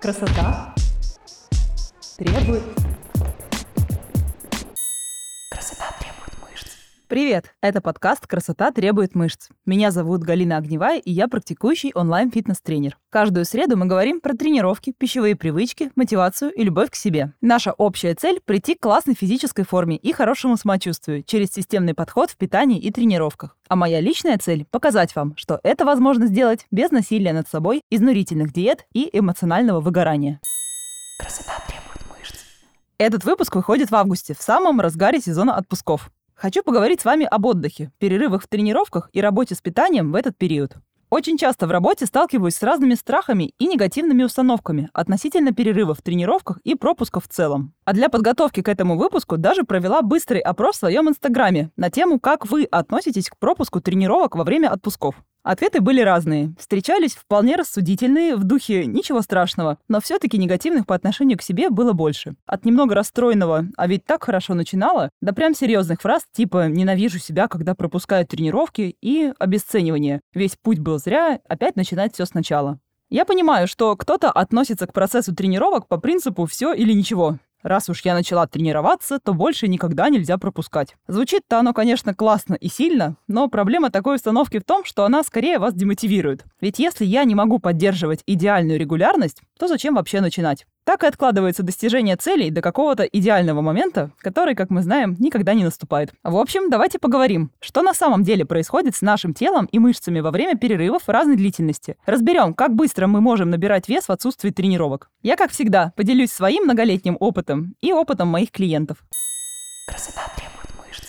Красота требует... Привет! Это подкаст «Красота требует мышц». Меня зовут Галина Огневая, и я практикующий онлайн-фитнес-тренер. Каждую среду мы говорим про тренировки, пищевые привычки, мотивацию и любовь к себе. Наша общая цель – прийти к классной физической форме и хорошему самочувствию через системный подход в питании и тренировках. А моя личная цель – показать вам, что это возможно сделать без насилия над собой, изнурительных диет и эмоционального выгорания. Красота требует мышц. Этот выпуск выходит в августе, в самом разгаре сезона отпусков. Хочу поговорить с вами об отдыхе, перерывах в тренировках и работе с питанием в этот период. Очень часто в работе сталкиваюсь с разными страхами и негативными установками относительно перерывов в тренировках и пропусков в целом. А для подготовки к этому выпуску даже провела быстрый опрос в своем инстаграме на тему, как вы относитесь к пропуску тренировок во время отпусков. Ответы были разные. Встречались вполне рассудительные, в духе «ничего страшного», но все-таки негативных по отношению к себе было больше. От немного расстроенного «а ведь так хорошо начинала» до прям серьезных фраз типа «ненавижу себя, когда пропускаю тренировки» и обесценивание «весь путь был зря, опять начинать все сначала». Я понимаю, что кто-то относится к процессу тренировок по принципу «все или ничего». Раз уж я начала тренироваться, то больше никогда нельзя пропускать. Звучит-то оно, конечно, классно и сильно, но проблема такой установки в том, что она скорее вас демотивирует. Ведь если я не могу поддерживать идеальную регулярность, то зачем вообще начинать? Так и откладывается достижение целей до какого-то идеального момента, который, как мы знаем, никогда не наступает. В общем, давайте поговорим, что на самом деле происходит с нашим телом и мышцами во время перерывов разной длительности. Разберем, как быстро мы можем набирать вес в отсутствии тренировок. Я, как всегда, поделюсь своим многолетним опытом и опытом моих клиентов. Красота требует мышц.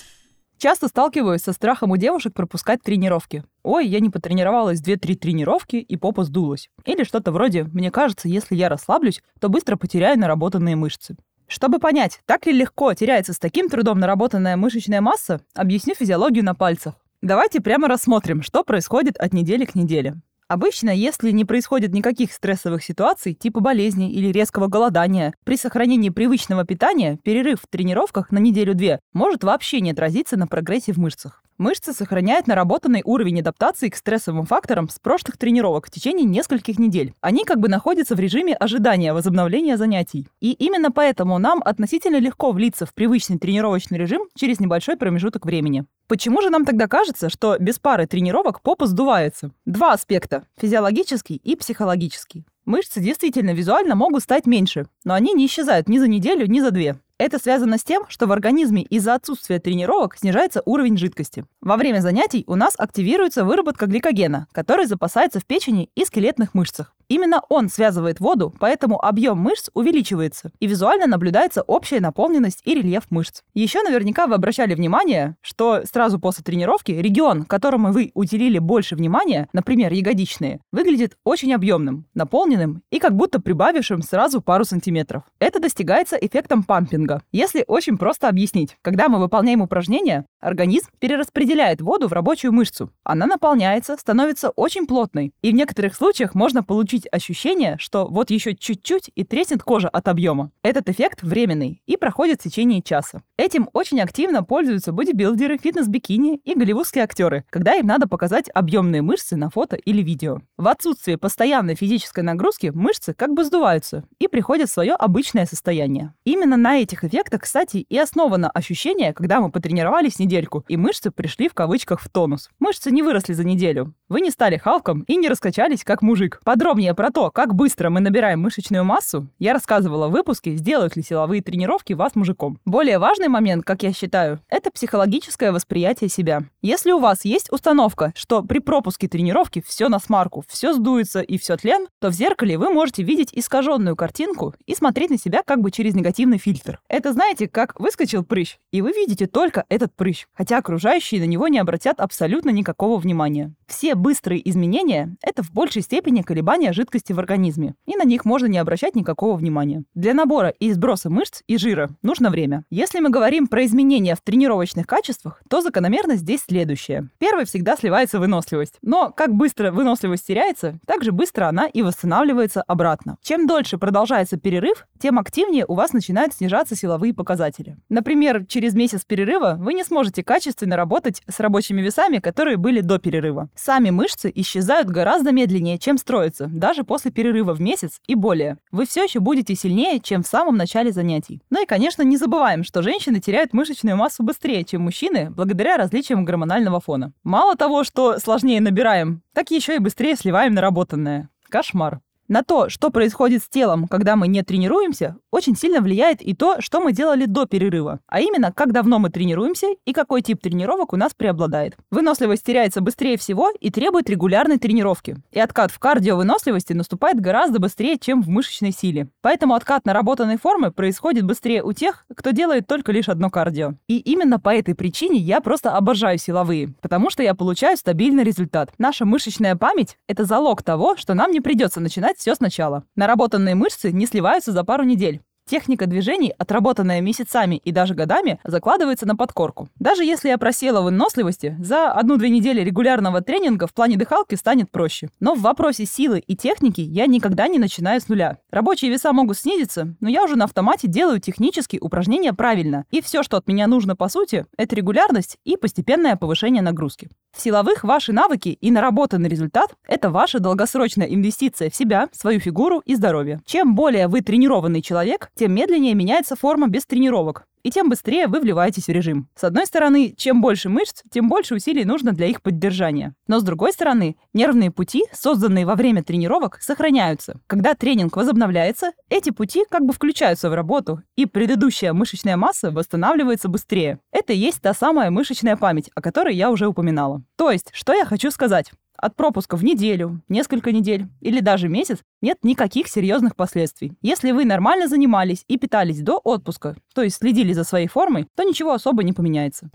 Часто сталкиваюсь со страхом у девушек пропускать тренировки. Ой, я не потренировалась 2-3 тренировки и попа сдулась. Или что-то вроде «мне кажется, если я расслаблюсь, то быстро потеряю наработанные мышцы». Чтобы понять, так ли легко теряется с таким трудом наработанная мышечная масса, объясню физиологию на пальцах. Давайте прямо рассмотрим, что происходит от недели к неделе. Обычно, если не происходит никаких стрессовых ситуаций, типа болезни или резкого голодания, при сохранении привычного питания перерыв в тренировках на неделю-две может вообще не отразиться на прогрессе в мышцах. Мышцы сохраняют наработанный уровень адаптации к стрессовым факторам с прошлых тренировок в течение нескольких недель. Они как бы находятся в режиме ожидания возобновления занятий. И именно поэтому нам относительно легко влиться в привычный тренировочный режим через небольшой промежуток времени. Почему же нам тогда кажется, что без пары тренировок попа сдувается? Два аспекта – физиологический и психологический. Мышцы действительно визуально могут стать меньше, но они не исчезают ни за неделю, ни за две. Это связано с тем, что в организме из-за отсутствия тренировок снижается уровень жидкости. Во время занятий у нас активируется выработка гликогена, который запасается в печени и скелетных мышцах. Именно он связывает воду, поэтому объем мышц увеличивается, и визуально наблюдается общая наполненность и рельеф мышц. Еще наверняка вы обращали внимание, что сразу после тренировки регион, которому вы уделили больше внимания, например, ягодичные, выглядит очень объемным, наполненным и как будто прибавившим сразу пару сантиметров. Это достигается эффектом пампинга. Если очень просто объяснить, когда мы выполняем упражнения, организм перераспределяет воду в рабочую мышцу. Она наполняется, становится очень плотной, и в некоторых случаях можно получить ощущение, что вот еще чуть-чуть и треснет кожа от объема. Этот эффект временный и проходит в течение часа. Этим очень активно пользуются бодибилдеры, фитнес-бикини и голливудские актеры, когда им надо показать объемные мышцы на фото или видео. В отсутствие постоянной физической нагрузки мышцы как бы сдуваются и приходят в свое обычное состояние. Именно на этих эффектах, кстати, и основано ощущение, когда мы потренировались недельку, и мышцы пришли в кавычках в тонус. Мышцы не выросли за неделю. Вы не стали халком и не раскачались как мужик. Подробнее про то, как быстро мы набираем мышечную массу, я рассказывала в выпуске «Сделают ли силовые тренировки вас мужиком?». Более важный момент, как я считаю, это психологическое восприятие себя. Если у вас есть установка, что при пропуске тренировки все на смарку, все сдуется и все тлен, то в зеркале вы можете видеть искаженную картинку и смотреть на себя как бы через негативный фильтр. Это знаете, как выскочил прыщ, и вы видите только этот прыщ, хотя окружающие на него не обратят абсолютно никакого внимания. Все быстрые изменения — это в большей степени колебания жидкости в организме, и на них можно не обращать никакого внимания. Для набора и сброса мышц и жира нужно время. Если мы говорим про изменения в тренировочных качествах, то закономерность здесь следующая. Первой всегда сливается выносливость. Но как быстро выносливость теряется, так же быстро она и восстанавливается обратно. Чем дольше продолжается перерыв, тем активнее у вас начинают снижаться силовые показатели. Например, через месяц перерыва вы не сможете качественно работать с рабочими весами, которые были до перерыва. Сами мышцы исчезают гораздо медленнее, чем строятся, даже после перерыва в месяц и более. Вы все еще будете сильнее, чем в самом начале занятий. Ну и, конечно, не забываем, что женщины теряют мышечную массу быстрее, чем мужчины, благодаря различиям гормонального фона. Мало того, что сложнее набираем, так еще и быстрее сливаем наработанное. Кошмар. На то, что происходит с телом, когда мы не тренируемся, очень сильно влияет и то, что мы делали до перерыва, а именно, как давно мы тренируемся и какой тип тренировок у нас преобладает. Выносливость теряется быстрее всего и требует регулярной тренировки. И откат в кардиовыносливости наступает гораздо быстрее, чем в мышечной силе. Поэтому откат наработанной формы происходит быстрее у тех, кто делает только лишь одно кардио. И именно по этой причине я просто обожаю силовые, потому что я получаю стабильный результат. Наша мышечная память — это залог того, что нам не придется начинать все сначала. Наработанные мышцы не сливаются за пару недель. Техника движений, отработанная месяцами и даже годами, закладывается на подкорку. Даже если я просела в выносливости, за одну-две недели регулярного тренинга в плане дыхалки станет проще. Но в вопросе силы и техники я никогда не начинаю с нуля. Рабочие веса могут снизиться, но я уже на автомате делаю технические упражнения правильно. И все, что от меня нужно по сути, это регулярность и постепенное повышение нагрузки. В силовых ваши навыки и наработанный результат – это ваша долгосрочная инвестиция в себя, свою фигуру и здоровье. Чем более вы тренированный человек, тем медленнее меняется форма без тренировок, и тем быстрее вы вливаетесь в режим. С одной стороны, чем больше мышц, тем больше усилий нужно для их поддержания. Но с другой стороны, нервные пути, созданные во время тренировок, сохраняются. Когда тренинг возобновляется, эти пути как бы включаются в работу, и предыдущая мышечная масса восстанавливается быстрее. Это и есть та самая мышечная память, о которой я уже упоминала. То есть, что я хочу сказать? От пропуска в неделю, несколько недель или даже месяц нет никаких серьезных последствий. Если вы нормально занимались и питались до отпуска, то есть следили за своей формой, то ничего особо не поменяется.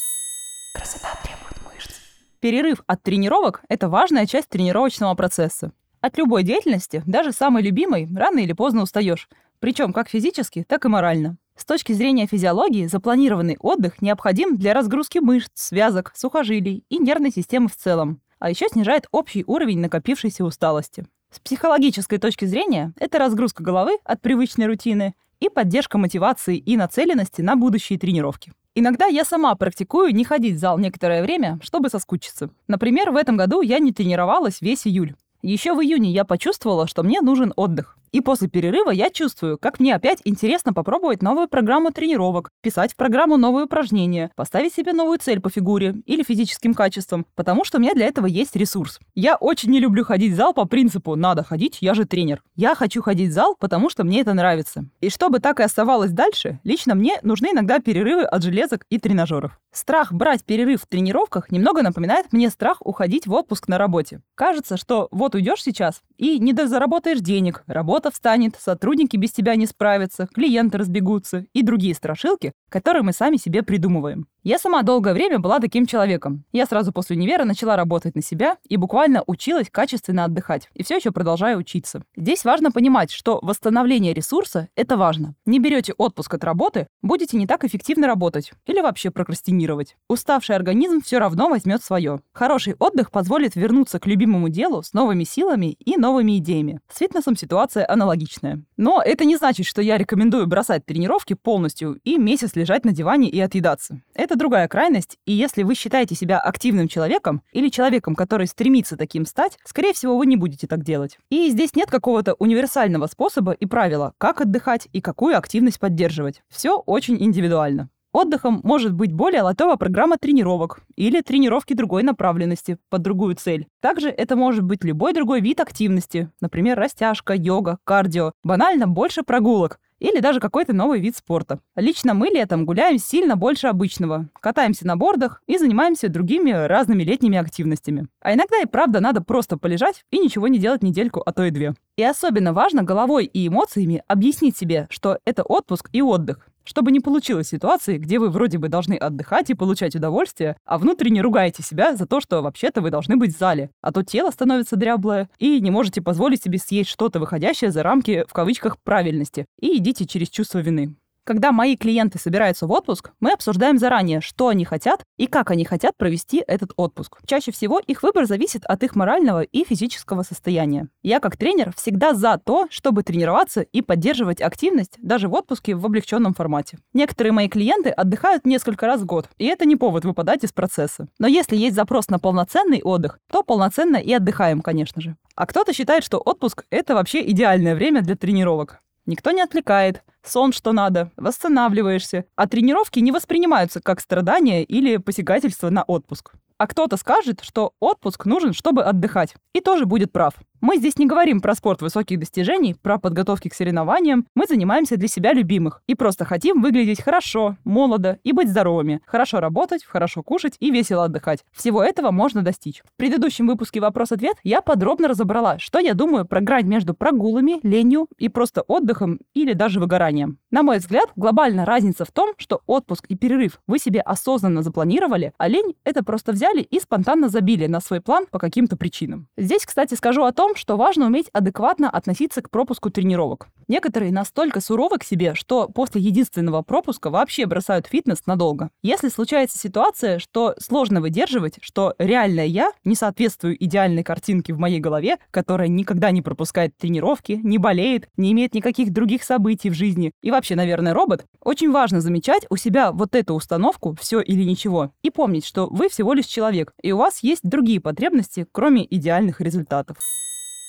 Красота требует мышц. Перерыв от тренировок – это важная часть тренировочного процесса. От любой деятельности, даже самой любимой, рано или поздно устаешь. Причем как физически, так и морально. С точки зрения физиологии, запланированный отдых необходим для разгрузки мышц, связок, сухожилий и нервной системы в целом а еще снижает общий уровень накопившейся усталости. С психологической точки зрения это разгрузка головы от привычной рутины и поддержка мотивации и нацеленности на будущие тренировки. Иногда я сама практикую не ходить в зал некоторое время, чтобы соскучиться. Например, в этом году я не тренировалась весь июль. Еще в июне я почувствовала, что мне нужен отдых. И после перерыва я чувствую, как мне опять интересно попробовать новую программу тренировок, писать в программу новые упражнения, поставить себе новую цель по фигуре или физическим качествам, потому что у меня для этого есть ресурс. Я очень не люблю ходить в зал по принципу «надо ходить, я же тренер». Я хочу ходить в зал, потому что мне это нравится. И чтобы так и оставалось дальше, лично мне нужны иногда перерывы от железок и тренажеров. Страх брать перерыв в тренировках немного напоминает мне страх уходить в отпуск на работе. Кажется, что вот уйдешь сейчас и не заработаешь денег, работа работа встанет, сотрудники без тебя не справятся, клиенты разбегутся и другие страшилки, которые мы сами себе придумываем. Я сама долгое время была таким человеком. Я сразу после универа начала работать на себя и буквально училась качественно отдыхать. И все еще продолжаю учиться. Здесь важно понимать, что восстановление ресурса — это важно. Не берете отпуск от работы, будете не так эффективно работать или вообще прокрастинировать. Уставший организм все равно возьмет свое. Хороший отдых позволит вернуться к любимому делу с новыми силами и новыми идеями. С фитнесом ситуация аналогичная. Но это не значит, что я рекомендую бросать тренировки полностью и месяц лежать на диване и отъедаться. Это другая крайность, и если вы считаете себя активным человеком или человеком, который стремится таким стать, скорее всего, вы не будете так делать. И здесь нет какого-то универсального способа и правила, как отдыхать и какую активность поддерживать. Все очень индивидуально. Отдыхом может быть более лайтовая программа тренировок или тренировки другой направленности под другую цель. Также это может быть любой другой вид активности, например, растяжка, йога, кардио, банально больше прогулок, или даже какой-то новый вид спорта. Лично мы летом гуляем сильно больше обычного, катаемся на бордах и занимаемся другими разными летними активностями. А иногда и правда надо просто полежать и ничего не делать недельку, а то и две. И особенно важно головой и эмоциями объяснить себе, что это отпуск и отдых чтобы не получилось ситуации, где вы вроде бы должны отдыхать и получать удовольствие, а внутренне ругаете себя за то, что вообще-то вы должны быть в зале, а то тело становится дряблое, и не можете позволить себе съесть что-то, выходящее за рамки, в кавычках, правильности, и идите через чувство вины. Когда мои клиенты собираются в отпуск, мы обсуждаем заранее, что они хотят и как они хотят провести этот отпуск. Чаще всего их выбор зависит от их морального и физического состояния. Я как тренер всегда за то, чтобы тренироваться и поддерживать активность даже в отпуске в облегченном формате. Некоторые мои клиенты отдыхают несколько раз в год, и это не повод выпадать из процесса. Но если есть запрос на полноценный отдых, то полноценно и отдыхаем, конечно же. А кто-то считает, что отпуск — это вообще идеальное время для тренировок. Никто не отвлекает, сон что надо, восстанавливаешься, а тренировки не воспринимаются как страдания или посягательство на отпуск. А кто-то скажет, что отпуск нужен, чтобы отдыхать. И тоже будет прав. Мы здесь не говорим про спорт высоких достижений, про подготовки к соревнованиям. Мы занимаемся для себя любимых и просто хотим выглядеть хорошо, молодо и быть здоровыми, хорошо работать, хорошо кушать и весело отдыхать. Всего этого можно достичь. В предыдущем выпуске «Вопрос-ответ» я подробно разобрала, что я думаю про грань между прогулами, ленью и просто отдыхом или даже выгоранием. На мой взгляд, глобальная разница в том, что отпуск и перерыв вы себе осознанно запланировали, а лень — это просто взяли и спонтанно забили на свой план по каким-то причинам. Здесь, кстати, скажу о том, что важно уметь адекватно относиться к пропуску тренировок. Некоторые настолько суровы к себе, что после единственного пропуска вообще бросают фитнес надолго. Если случается ситуация, что сложно выдерживать, что реальное я не соответствую идеальной картинке в моей голове, которая никогда не пропускает тренировки, не болеет, не имеет никаких других событий в жизни, и вообще, наверное, робот, очень важно замечать у себя вот эту установку «все или ничего» и помнить, что вы всего лишь человек, и у вас есть другие потребности, кроме идеальных результатов.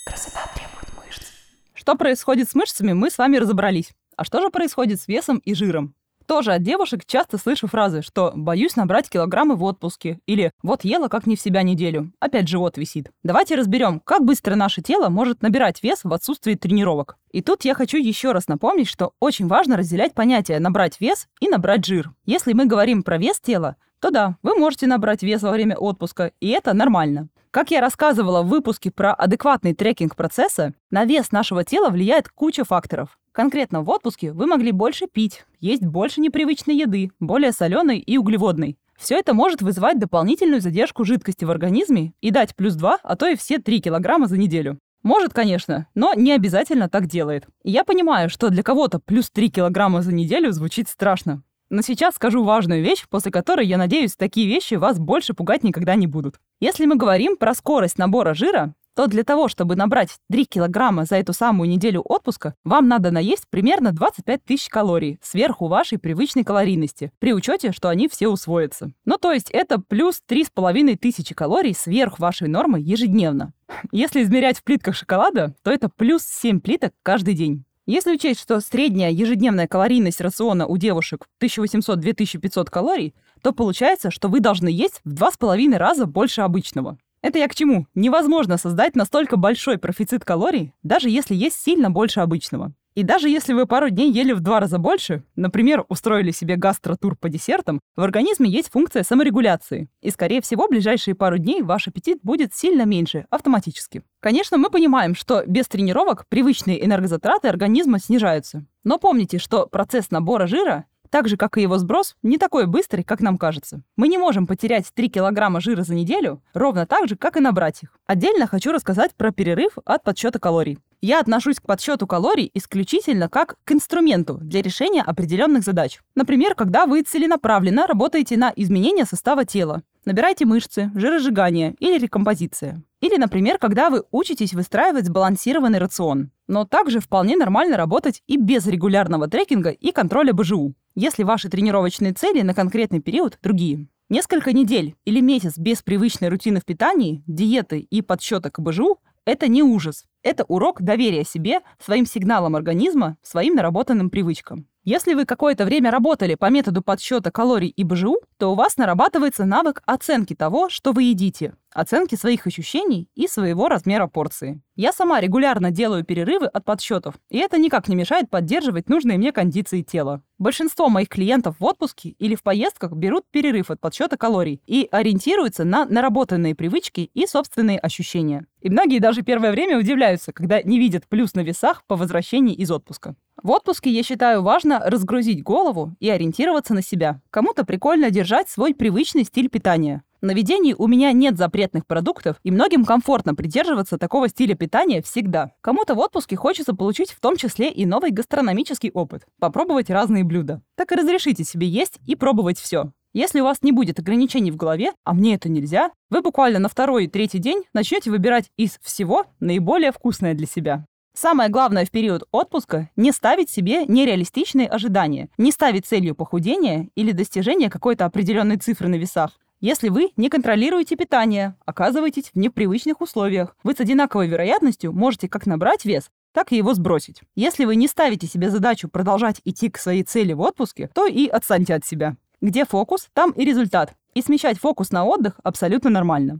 Красота требует мышц. Что происходит с мышцами, мы с вами разобрались. А что же происходит с весом и жиром? Тоже от девушек часто слышу фразы, что «боюсь набрать килограммы в отпуске» или «вот ела как не в себя неделю». Опять живот висит. Давайте разберем, как быстро наше тело может набирать вес в отсутствии тренировок. И тут я хочу еще раз напомнить, что очень важно разделять понятия «набрать вес» и «набрать жир». Если мы говорим про вес тела, то да, вы можете набрать вес во время отпуска, и это нормально. Как я рассказывала в выпуске про адекватный трекинг процесса, на вес нашего тела влияет куча факторов. Конкретно в отпуске вы могли больше пить, есть больше непривычной еды, более соленой и углеводной. Все это может вызывать дополнительную задержку жидкости в организме и дать плюс 2, а то и все 3 килограмма за неделю. Может, конечно, но не обязательно так делает. Я понимаю, что для кого-то плюс 3 килограмма за неделю звучит страшно. Но сейчас скажу важную вещь, после которой, я надеюсь, такие вещи вас больше пугать никогда не будут. Если мы говорим про скорость набора жира, то для того, чтобы набрать 3 килограмма за эту самую неделю отпуска, вам надо наесть примерно 25 тысяч калорий сверху вашей привычной калорийности, при учете, что они все усвоятся. Ну, то есть это плюс 3,5 тысячи калорий сверх вашей нормы ежедневно. Если измерять в плитках шоколада, то это плюс 7 плиток каждый день. Если учесть, что средняя ежедневная калорийность рациона у девушек 1800-2500 калорий, то получается, что вы должны есть в 2,5 раза больше обычного. Это я к чему? Невозможно создать настолько большой профицит калорий, даже если есть сильно больше обычного. И даже если вы пару дней ели в два раза больше, например, устроили себе гастротур по десертам, в организме есть функция саморегуляции. И, скорее всего, ближайшие пару дней ваш аппетит будет сильно меньше, автоматически. Конечно, мы понимаем, что без тренировок привычные энергозатраты организма снижаются. Но помните, что процесс набора жира так же, как и его сброс, не такой быстрый, как нам кажется. Мы не можем потерять 3 килограмма жира за неделю ровно так же, как и набрать их. Отдельно хочу рассказать про перерыв от подсчета калорий. Я отношусь к подсчету калорий исключительно как к инструменту для решения определенных задач. Например, когда вы целенаправленно работаете на изменение состава тела, набираете мышцы, жиросжигание или рекомпозиция. Или, например, когда вы учитесь выстраивать сбалансированный рацион. Но также вполне нормально работать и без регулярного трекинга и контроля БЖУ, если ваши тренировочные цели на конкретный период другие. Несколько недель или месяц без привычной рутины в питании, диеты и подсчета к БЖУ – это не ужас. Это урок доверия себе, своим сигналам организма, своим наработанным привычкам. Если вы какое-то время работали по методу подсчета калорий и БЖУ, то у вас нарабатывается навык оценки того, что вы едите, оценки своих ощущений и своего размера порции. Я сама регулярно делаю перерывы от подсчетов, и это никак не мешает поддерживать нужные мне кондиции тела. Большинство моих клиентов в отпуске или в поездках берут перерыв от подсчета калорий и ориентируются на наработанные привычки и собственные ощущения. И многие даже первое время удивляются, когда не видят плюс на весах по возвращении из отпуска. В отпуске я считаю важно разгрузить голову и ориентироваться на себя. Кому-то прикольно держать свой привычный стиль питания. На ведении у меня нет запретных продуктов, и многим комфортно придерживаться такого стиля питания всегда. Кому-то в отпуске хочется получить в том числе и новый гастрономический опыт, попробовать разные блюда. Так и разрешите себе есть и пробовать все. Если у вас не будет ограничений в голове, а мне это нельзя, вы буквально на второй и третий день начнете выбирать из всего наиболее вкусное для себя. Самое главное в период отпуска – не ставить себе нереалистичные ожидания, не ставить целью похудения или достижения какой-то определенной цифры на весах. Если вы не контролируете питание, оказываетесь в непривычных условиях, вы с одинаковой вероятностью можете как набрать вес, так и его сбросить. Если вы не ставите себе задачу продолжать идти к своей цели в отпуске, то и отстаньте от себя. Где фокус, там и результат. И смещать фокус на отдых абсолютно нормально.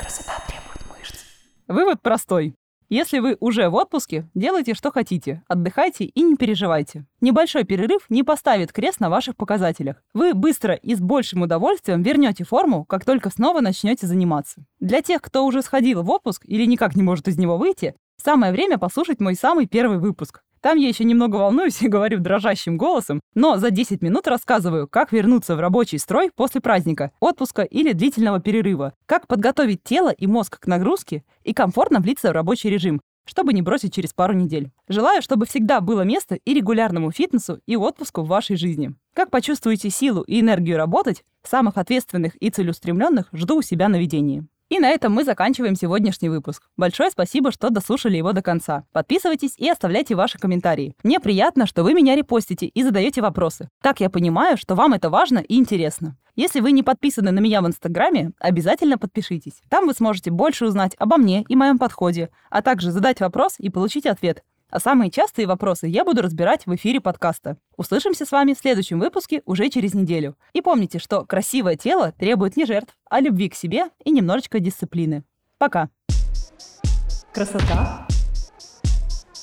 Красота требует мышц. Вывод простой. Если вы уже в отпуске, делайте, что хотите, отдыхайте и не переживайте. Небольшой перерыв не поставит крест на ваших показателях. Вы быстро и с большим удовольствием вернете форму, как только снова начнете заниматься. Для тех, кто уже сходил в отпуск или никак не может из него выйти, самое время послушать мой самый первый выпуск. Там я еще немного волнуюсь и говорю дрожащим голосом, но за 10 минут рассказываю, как вернуться в рабочий строй после праздника, отпуска или длительного перерыва, как подготовить тело и мозг к нагрузке и комфортно влиться в рабочий режим, чтобы не бросить через пару недель. Желаю, чтобы всегда было место и регулярному фитнесу, и отпуску в вашей жизни. Как почувствуете силу и энергию работать, самых ответственных и целеустремленных жду у себя на ведении. И на этом мы заканчиваем сегодняшний выпуск. Большое спасибо, что дослушали его до конца. Подписывайтесь и оставляйте ваши комментарии. Мне приятно, что вы меня репостите и задаете вопросы. Так я понимаю, что вам это важно и интересно. Если вы не подписаны на меня в Инстаграме, обязательно подпишитесь. Там вы сможете больше узнать обо мне и моем подходе, а также задать вопрос и получить ответ. А самые частые вопросы я буду разбирать в эфире подкаста. Услышимся с вами в следующем выпуске уже через неделю. И помните, что красивое тело требует не жертв, а любви к себе и немножечко дисциплины. Пока. Красота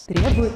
требует